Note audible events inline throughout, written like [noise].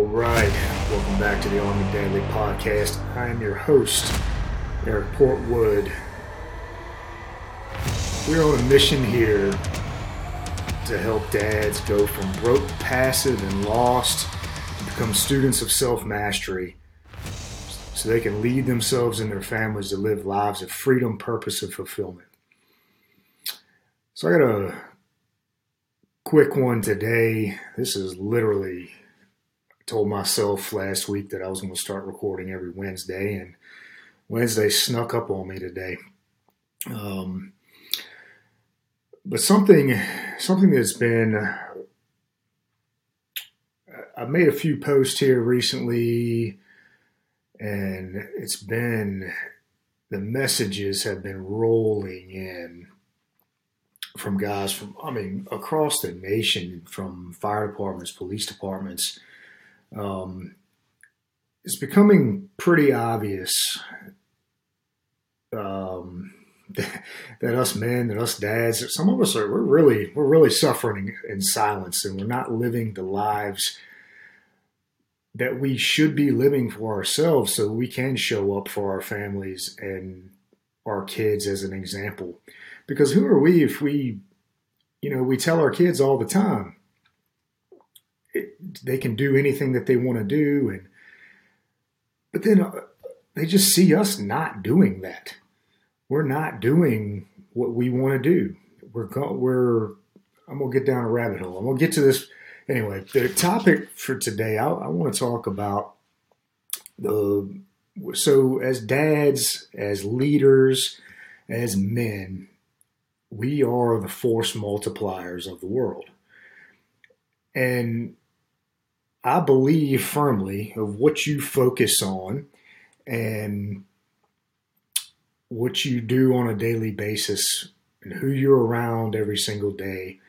All right, welcome back to the Army Daily Podcast. I am your host, Eric Portwood. We're on a mission here to help dads go from broke, passive, and lost to become students of self mastery so they can lead themselves and their families to live lives of freedom, purpose, and fulfillment. So I got a quick one today. This is literally told myself last week that I was going to start recording every Wednesday, and Wednesday snuck up on me today. Um, but something, something that's been, I made a few posts here recently, and it's been the messages have been rolling in from guys from, I mean, across the nation, from fire departments, police departments um, it's becoming pretty obvious um, [laughs] that us men, that us dads, some of us are we're really we're really suffering in silence, and we're not living the lives that we should be living for ourselves, so we can show up for our families and our kids as an example. Because who are we if we, you know, we tell our kids all the time, they can do anything that they want to do. And but then uh, they just see us not doing that. We're not doing what we want to do. We're we're i'm gonna get down a rabbit hole. I'm gonna get to this. Anyway the topic for today i, I want to talk about the so as dads as leaders as men we are the force multipliers of the world. And I believe firmly of what you focus on and what you do on a daily basis and who you're around every single day,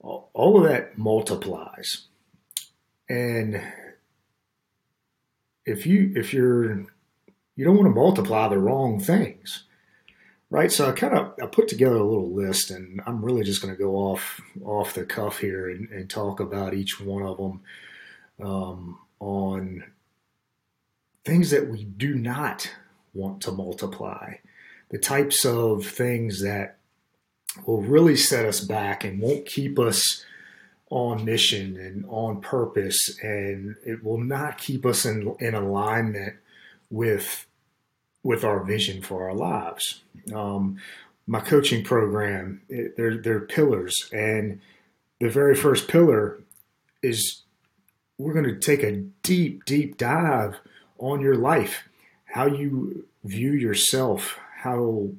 all of that multiplies. And if you if you're you don't want to multiply the wrong things, right? So I kind of I put together a little list, and I'm really just going to go off off the cuff here and, and talk about each one of them um, on things that we do not want to multiply, the types of things that will really set us back and won't keep us on mission and on purpose, and it will not keep us in, in alignment with with our vision for our lives. Um, my coaching program, it, they're, they're pillars, and the very first pillar is we're going to take a deep, deep dive on your life, how you view yourself, how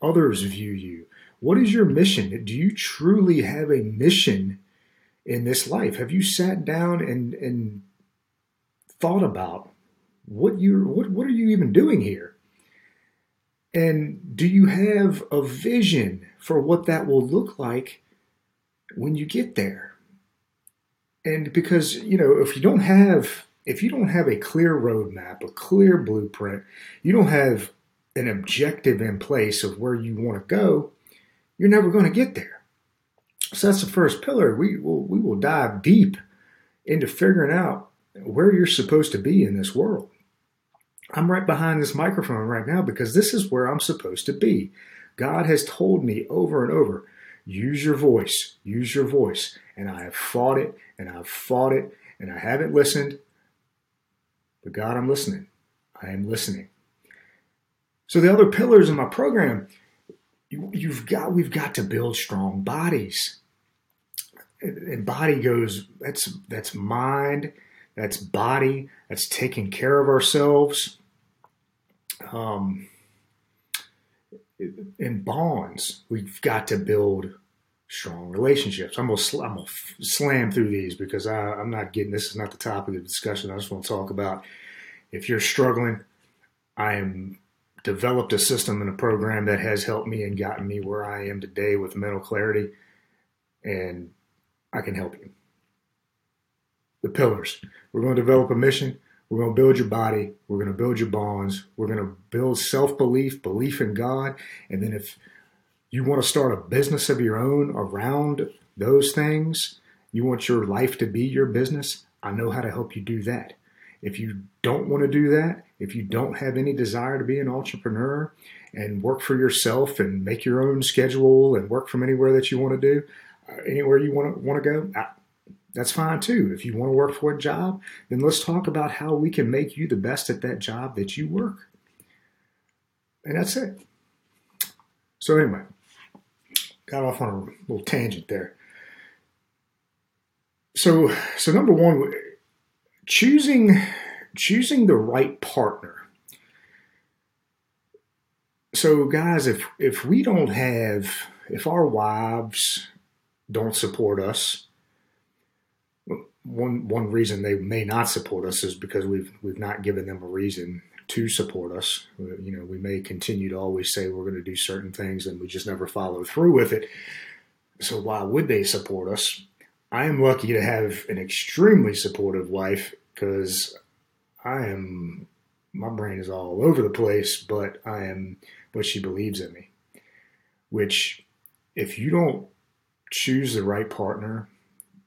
others view you. What is your mission? Do you truly have a mission in this life? Have you sat down and, and thought about what you what what are you even doing here? And do you have a vision for what that will look like when you get there? And because you know if you don't have if you don't have a clear roadmap a clear blueprint you don't have an objective in place of where you want to go you're never going to get there. So that's the first pillar. We will we will dive deep into figuring out where you're supposed to be in this world. I'm right behind this microphone right now because this is where i'm supposed to be. God has told me over and over use your voice use your voice and I have fought it and I've fought it and I haven't listened. But God, I'm listening. I am listening. So the other pillars in my program, you, have got we've got to build strong bodies. And body goes that's that's mind, that's body, that's taking care of ourselves. Um, in bonds, we've got to build strong relationships. I'm gonna, sl- I'm gonna f- slam through these because I, I'm not getting this is not the topic of discussion. I just want to talk about if you're struggling. I am developed a system and a program that has helped me and gotten me where I am today with mental clarity, and I can help you. The pillars. We're going to develop a mission. We're going to build your body. We're going to build your bonds. We're going to build self belief, belief in God, and then if you want to start a business of your own around those things, you want your life to be your business, I know how to help you do that. If you don't want to do that, if you don't have any desire to be an entrepreneur and work for yourself and make your own schedule and work from anywhere that you want to do, uh, anywhere you want to want to go, that's fine too. If you want to work for a job, then let's talk about how we can make you the best at that job that you work. And that's it. So anyway, got off on a little tangent there. So so number one, choosing choosing the right partner. So guys, if if we don't have if our wives don't support us, one one reason they may not support us is because we've we've not given them a reason to support us. You know, we may continue to always say we're going to do certain things and we just never follow through with it. So why would they support us? I am lucky to have an extremely supportive wife because I am my brain is all over the place, but I am but she believes in me. Which if you don't choose the right partner,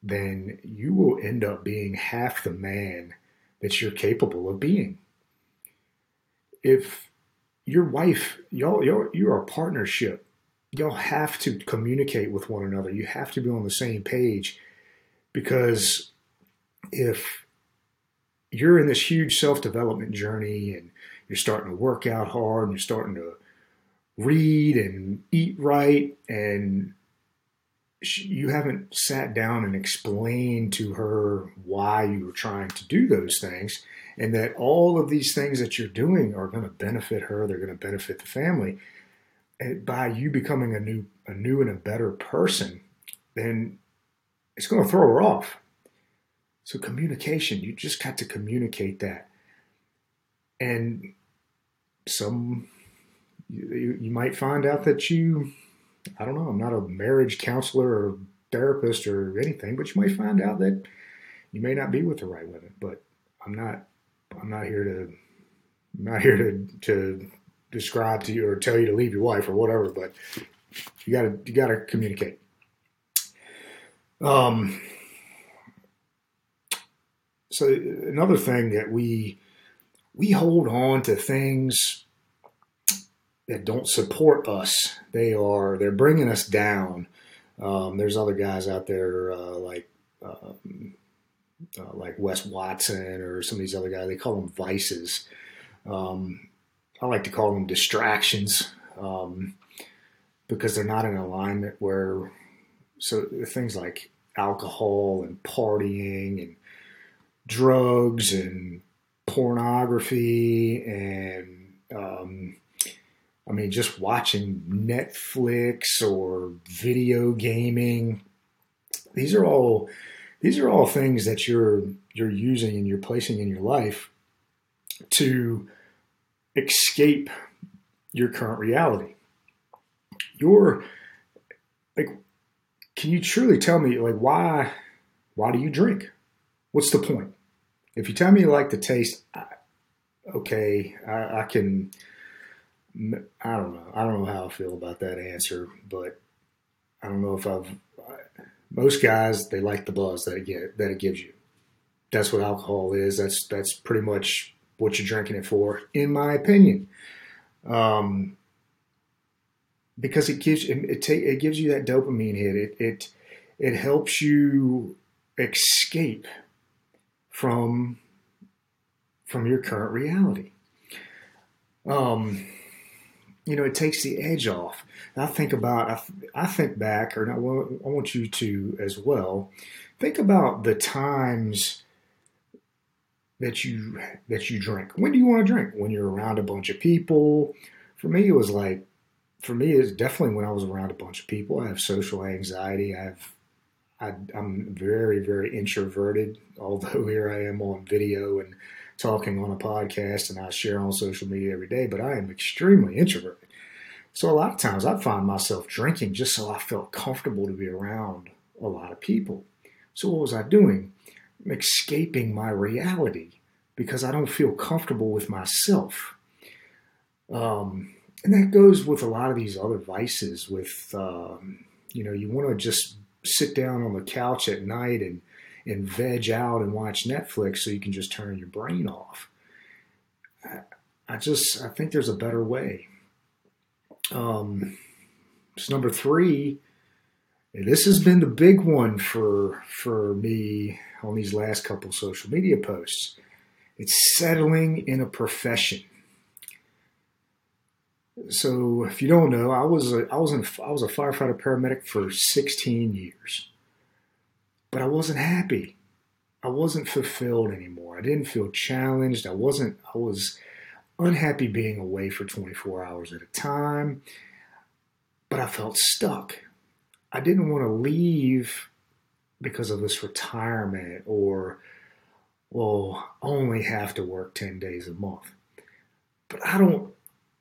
then you will end up being half the man that you're capable of being. If your wife, y'all, y'all, you're a partnership, y'all have to communicate with one another. You have to be on the same page because if you're in this huge self development journey and you're starting to work out hard and you're starting to read and eat right and you haven't sat down and explained to her why you were trying to do those things and that all of these things that you're doing are going to benefit her they're going to benefit the family. And by you becoming a new a new and a better person then it's going to throw her off. So communication you just got to communicate that. And some you, you might find out that you I don't know, I'm not a marriage counselor or therapist or anything, but you might find out that you may not be with the right women. But I'm not I'm not here to I'm not here to to describe to you or tell you to leave your wife or whatever, but you gotta you gotta communicate. Um so another thing that we we hold on to things that don't support us. They are they're bringing us down. Um, there's other guys out there uh, like um, uh, like Wes Watson or some of these other guys. They call them vices. Um, I like to call them distractions um, because they're not in alignment. Where so things like alcohol and partying and drugs and pornography and um, I mean, just watching Netflix or video gaming. These are all these are all things that you're you're using and you're placing in your life to escape your current reality. You're like can you truly tell me like why why do you drink? What's the point? If you tell me you like the taste, okay, I, I can I don't know. I don't know how I feel about that answer, but I don't know if I've. Most guys they like the buzz that it get that it gives you. That's what alcohol is. That's that's pretty much what you're drinking it for, in my opinion. Um, because it gives it it, it gives you that dopamine hit. It it it helps you escape from from your current reality. Um, you know, it takes the edge off. And I think about, I, I think back, or I want you to as well, think about the times that you that you drink. When do you want to drink? When you're around a bunch of people. For me, it was like, for me, it's definitely when I was around a bunch of people. I have social anxiety. I have, I, I'm very, very introverted. Although [laughs] here I am on video and talking on a podcast and I share on social media every day, but I am extremely introverted. So a lot of times I find myself drinking just so I felt comfortable to be around a lot of people. So what was I doing? I'm escaping my reality because I don't feel comfortable with myself. Um, and that goes with a lot of these other vices with, um, you know, you want to just sit down on the couch at night and and veg out and watch Netflix so you can just turn your brain off. I, I just I think there's a better way. Um, so number three, this has been the big one for for me on these last couple social media posts. It's settling in a profession. So, if you don't know, I was a, I was in, I was a firefighter paramedic for 16 years, but I wasn't happy. I wasn't fulfilled anymore. I didn't feel challenged. I wasn't. I was unhappy being away for 24 hours at a time, but I felt stuck. I didn't want to leave because of this retirement or well, only have to work 10 days a month. But I don't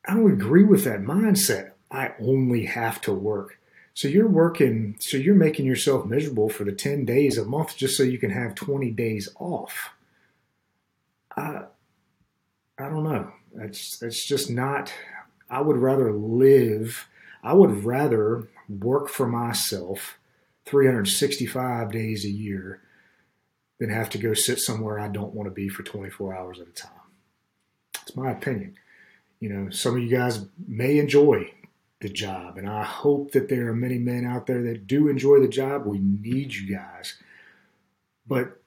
I don't agree with that mindset. I only have to work. So you're working, so you're making yourself miserable for the 10 days a month just so you can have 20 days off. I I don't know. That's that's just not I would rather live, I would rather work for myself 365 days a year than have to go sit somewhere I don't want to be for 24 hours at a time. It's my opinion. You know, some of you guys may enjoy the job, and I hope that there are many men out there that do enjoy the job. We need you guys. But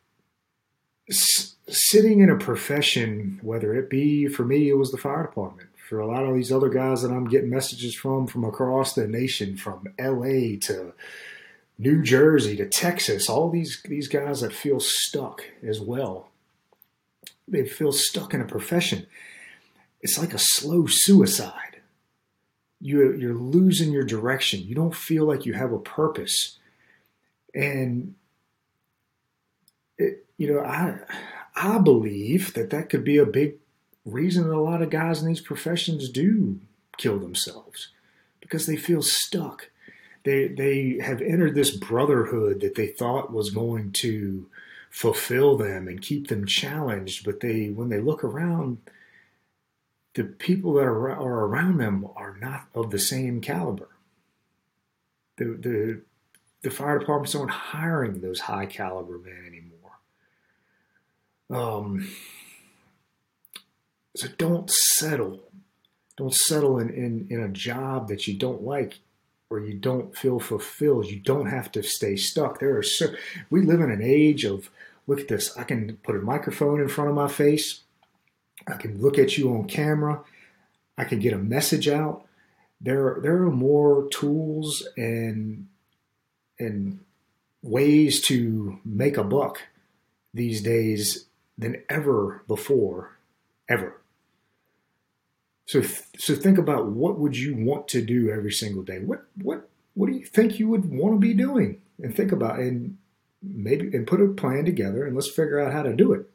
s- sitting in a profession, whether it be for me, it was the fire department. For a lot of these other guys that I'm getting messages from from across the nation, from LA to New Jersey to Texas, all these these guys that feel stuck as well. They feel stuck in a profession. It's like a slow suicide. You you're losing your direction. You don't feel like you have a purpose. And it, you know, I I believe that that could be a big reason that a lot of guys in these professions do kill themselves because they feel stuck they they have entered this brotherhood that they thought was going to fulfill them and keep them challenged but they when they look around the people that are, around them are not of the same caliber the the the fire departments aren't hiring those high caliber men anymore um so don't settle don't settle in, in, in a job that you don't like or you don't feel fulfilled, you don't have to stay stuck. There are so we live in an age of look at this. I can put a microphone in front of my face. I can look at you on camera. I can get a message out. There, there are more tools and and ways to make a buck these days than ever before, ever. So, so think about what would you want to do every single day? What, what, what do you think you would want to be doing? And think about and maybe and put a plan together and let's figure out how to do it.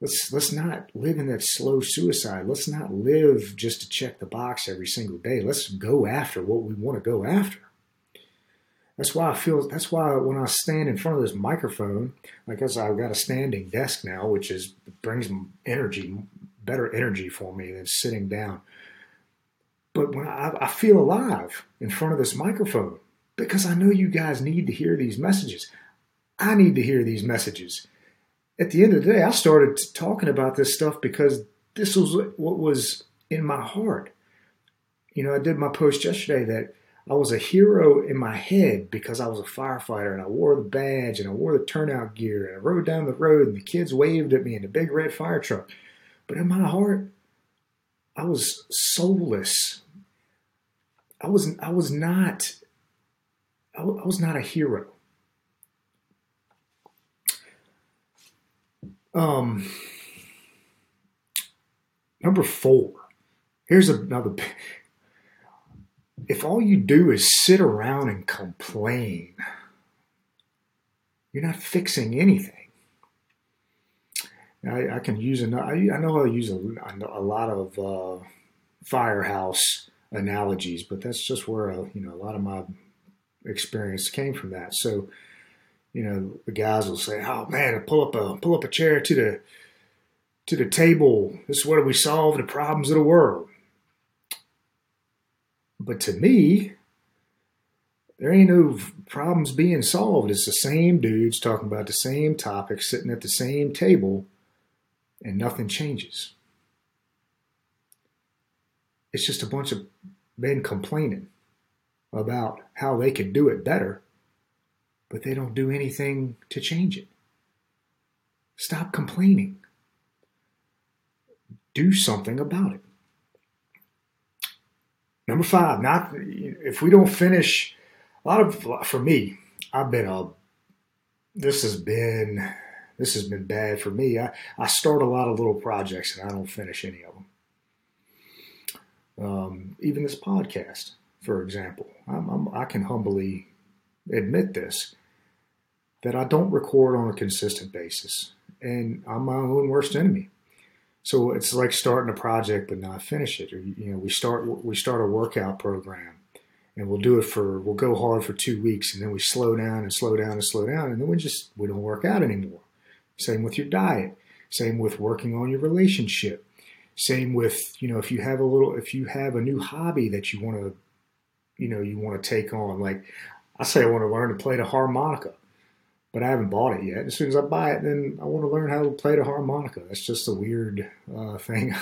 Let's let's not live in that slow suicide. Let's not live just to check the box every single day. Let's go after what we want to go after. That's why I feel. That's why when I stand in front of this microphone, like as I've got a standing desk now, which is brings energy better energy for me than sitting down. But when I, I feel alive in front of this microphone, because I know you guys need to hear these messages. I need to hear these messages. At the end of the day, I started talking about this stuff because this was what was in my heart. You know, I did my post yesterday that I was a hero in my head because I was a firefighter and I wore the badge and I wore the turnout gear and I rode down the road and the kids waved at me in the big red fire truck. But in my heart, I was soulless. I was I was not I was not a hero. Um, number four. Here's another. If all you do is sit around and complain, you're not fixing anything. I, I can use an, I, I know I use a, a lot of uh, firehouse analogies, but that's just where a, uh, you know a lot of my experience came from that. So, you know, the guys will say, "Oh man, pull up a pull up a chair to the to the table. This is where we solve the problems of the world." But to me, there ain't no problems being solved. It's the same dudes talking about the same topics, sitting at the same table, and nothing changes. It's just a bunch of men complaining about how they could do it better, but they don't do anything to change it. Stop complaining. Do something about it. Number five, not if we don't finish a lot of for me, I've been a this has been this has been bad for me. I, I start a lot of little projects and I don't finish any of them. Um, even this podcast, for example, I'm, I'm, I can humbly admit this that I don't record on a consistent basis, and I'm my own worst enemy. So it's like starting a project but not finish it. Or, you know, we start we start a workout program, and we'll do it for we'll go hard for two weeks, and then we slow down and slow down and slow down, and then we just we don't work out anymore. Same with your diet. Same with working on your relationship. Same with you know if you have a little if you have a new hobby that you want to you know you want to take on. Like I say, I want to learn to play the harmonica, but I haven't bought it yet. As soon as I buy it, then I want to learn how to play the harmonica. That's just a weird uh, [laughs] thing.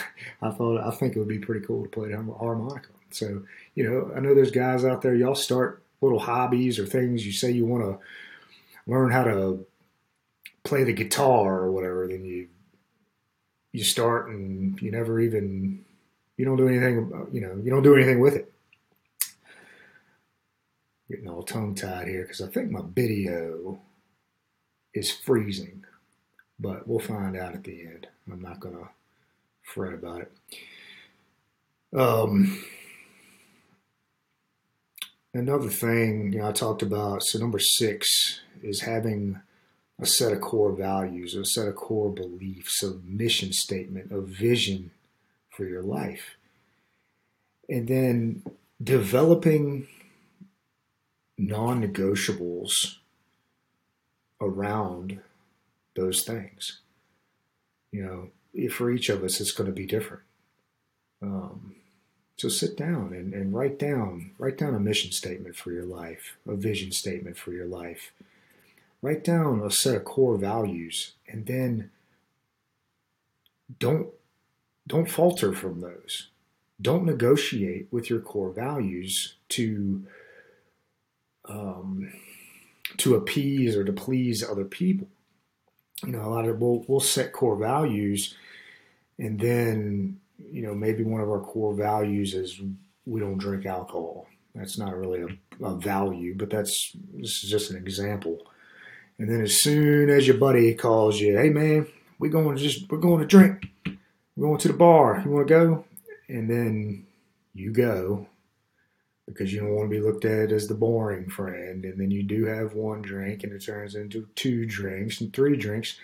I thought I think it would be pretty cool to play the harmonica. So you know, I know there's guys out there. Y'all start little hobbies or things. You say you want to learn how to play the guitar or whatever. Then you you start and you never even you don't do anything. You know, you don't do anything with it getting all tongue tied here because I think my video is freezing, but we'll find out at the end. I'm not going to fret about it. Um, another thing you know, I talked about, so number six is having a set of core values, a set of core beliefs, a mission statement, a vision for your life. And then developing non negotiables around those things. You know, for each of us, it's going to be different. Um, so sit down and, and write down write down a mission statement for your life, a vision statement for your life. Write down a set of core values, and then don't don't falter from those. Don't negotiate with your core values to um, to appease or to please other people. You know, a lot of we'll we'll set core values, and then you know maybe one of our core values is we don't drink alcohol. That's not really a, a value, but that's this is just an example. And then as soon as your buddy calls you, hey man, we're going to just we're going to drink. We're going to the bar. You want to go? And then you go, because you don't want to be looked at as the boring friend. And then you do have one drink and it turns into two drinks and three drinks.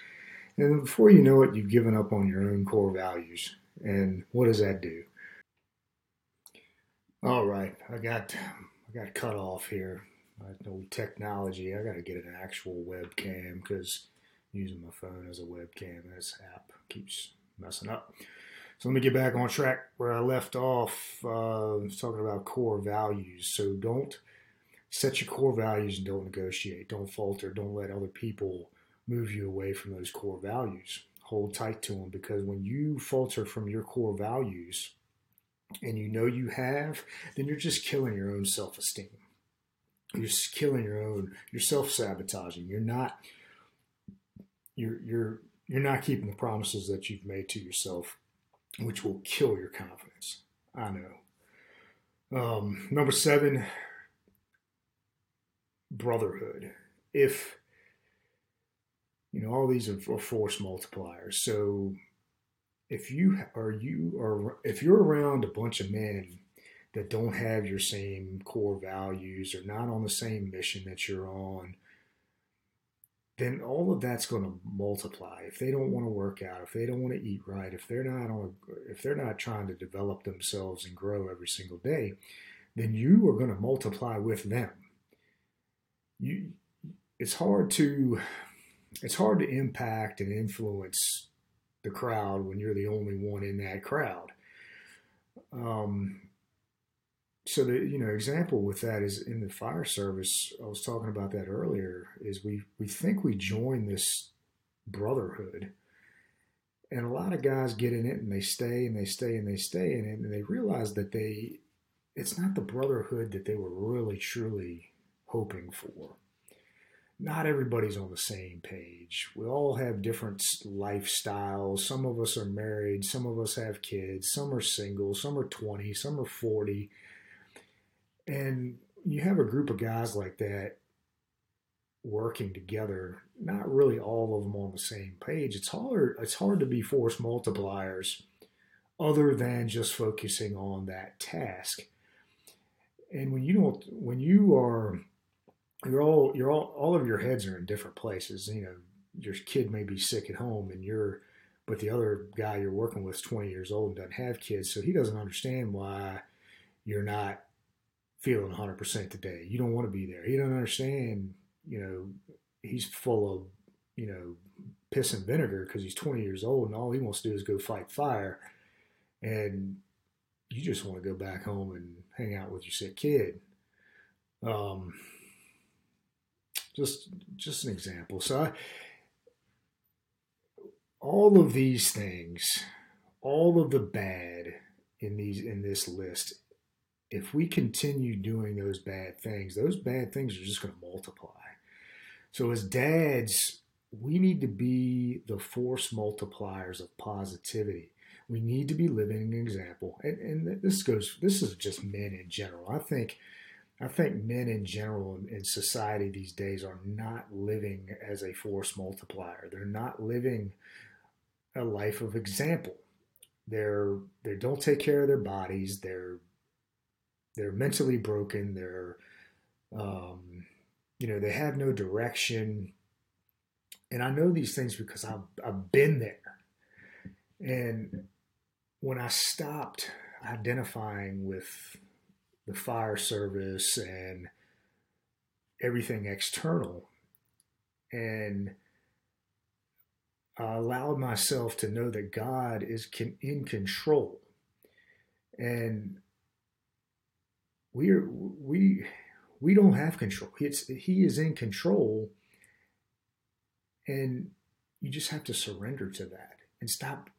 And before you know it, you've given up on your own core values. And what does that do? All right, I got I got cut off here. No technology. I got to get an actual webcam because using my phone as a webcam, this app keeps messing up. So let me get back on track where I left off. Uh, talking about core values. So don't set your core values and don't negotiate. Don't falter. Don't let other people move you away from those core values. Hold tight to them because when you falter from your core values and you know you have, then you're just killing your own self esteem. You're just killing your own, you're self sabotaging. You're not, you're, you're, you're not keeping the promises that you've made to yourself which will kill your confidence. I know. Um, number seven, brotherhood. If you know all these are, force multipliers, so if you are you are if you're around a bunch of men that don't have your same core values or not on the same mission that you're on then all of that's going to multiply. If they don't want to work out, if they don't want to eat right, if they're not on, if they're not trying to develop themselves and grow every single day, then you are going to multiply with them. You, it's hard to, it's hard to impact and influence the crowd when you're the only one in that crowd. Um, so the you know example with that is in the fire service. I was talking about that earlier. Is we we think we join this brotherhood, and a lot of guys get in it and they stay and they stay and they stay in it and they realize that they it's not the brotherhood that they were really truly hoping for. Not everybody's on the same page. We all have different lifestyles. Some of us are married, some of us have kids, some are single, some are 20, some are 40. And you have a group of guys like that working together, not really all of them on the same page. It's hard it's hard to be force multipliers other than just focusing on that task. And when you don't when you are you're all you're all all of your heads are in different places. You know, your kid may be sick at home and you're but the other guy you're working with is 20 years old and doesn't have kids, so he doesn't understand why you're not feeling 100% today. You don't want to be there. He doesn't understand, you know, he's full of, you know, piss and vinegar because he's 20 years old and all he wants to do is go fight fire. And you just want to go back home and hang out with your sick kid. Um, just, just an example. So I, all of these things, all of the bad in these in this list if we continue doing those bad things, those bad things are just going to multiply. So, as dads, we need to be the force multipliers of positivity. We need to be living an example. And, and this goes, this is just men in general. I think. I think men in general in society these days are not living as a force multiplier. They're not living a life of example. They're they don't take care of their bodies. They're they're mentally broken. They're, um, you know, they have no direction. And I know these things because I've, I've been there. And when I stopped identifying with the fire service and everything external, and I allowed myself to know that God is in control. And we are we we don't have control. It's he is in control, and you just have to surrender to that and stop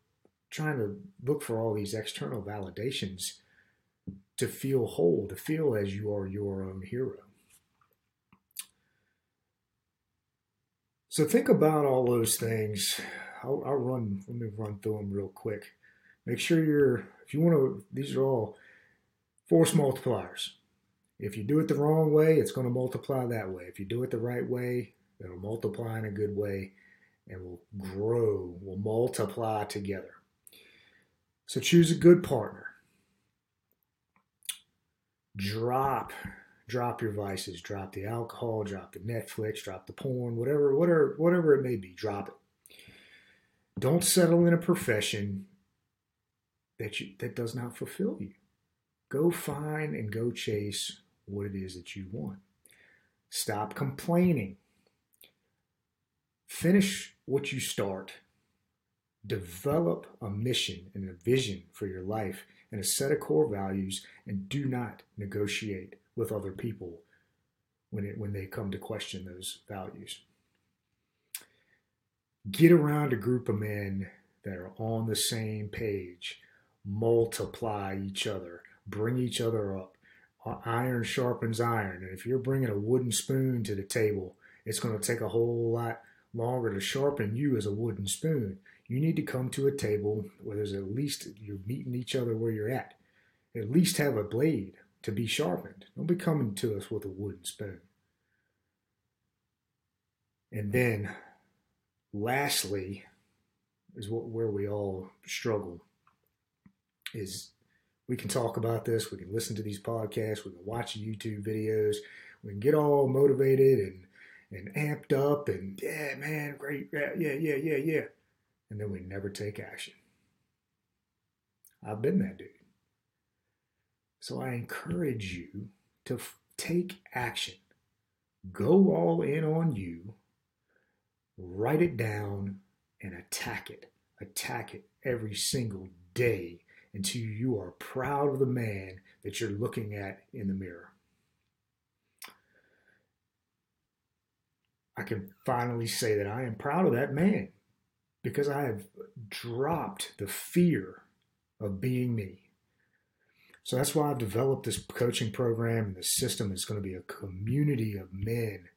trying to look for all these external validations to feel whole, to feel as you are your own hero. So think about all those things. I'll, I'll run. Let me run through them real quick. Make sure you're. If you want to, these are all force multipliers. If you do it the wrong way, it's going to multiply that way. If you do it the right way, it'll multiply in a good way and will grow, will multiply together. So choose a good partner. Drop drop your vices, drop the alcohol, drop the Netflix, drop the porn, whatever whatever whatever it may be, drop it. Don't settle in a profession that you that does not fulfill you. Go find and go chase what it is that you want. Stop complaining. Finish what you start. Develop a mission and a vision for your life and a set of core values, and do not negotiate with other people when, it, when they come to question those values. Get around a group of men that are on the same page, multiply each other, bring each other up. Iron sharpens iron. And if you're bringing a wooden spoon to the table, it's going to take a whole lot longer to sharpen you as a wooden spoon. You need to come to a table where there's at least you're meeting each other where you're at. At least have a blade to be sharpened. Don't be coming to us with a wooden spoon. And then, lastly, is what where we all struggle is we can talk about this. We can listen to these podcasts. We can watch YouTube videos. We can get all motivated and and amped up and yeah, man, great, yeah, yeah, yeah, yeah, yeah, and then we never take action. I've been that dude. So I encourage you to f- take action. Go all in on you. Write it down and attack it. Attack it every single day until you are proud of the man that you're looking at in the mirror. I can finally say that I am proud of that man because I have dropped the fear of being me. So that's why I've developed this coaching program and the system is going to be a community of men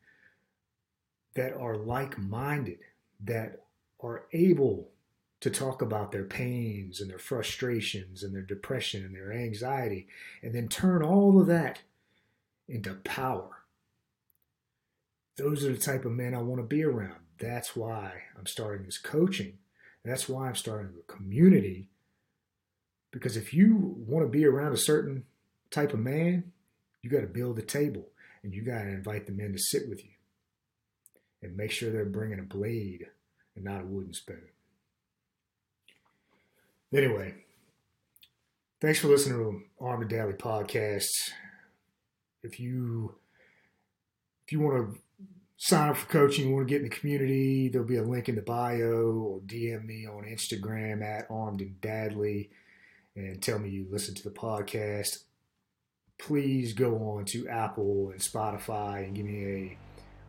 that are like minded, that are able to talk about their pains and their frustrations and their depression and their anxiety, and then turn all of that into power. Those are the type of men I want to be around. That's why I'm starting this coaching. That's why I'm starting a community. Because if you want to be around a certain type of man, you got to build a table and you got to invite the men to sit with you and make sure they're bringing a blade and not a wooden spoon. Anyway, thanks for listening to Armed Daily Podcasts. If you if you want to sign up for coaching, you want to get in the community, there'll be a link in the bio or DM me on Instagram at Armed and Dadley and tell me you listen to the podcast. Please go on to Apple and Spotify and give me a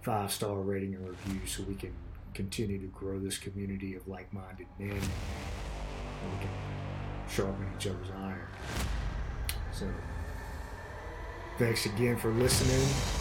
five star rating and review so we can continue to grow this community of like minded men we can sharpen each other's iron. So, thanks again for listening.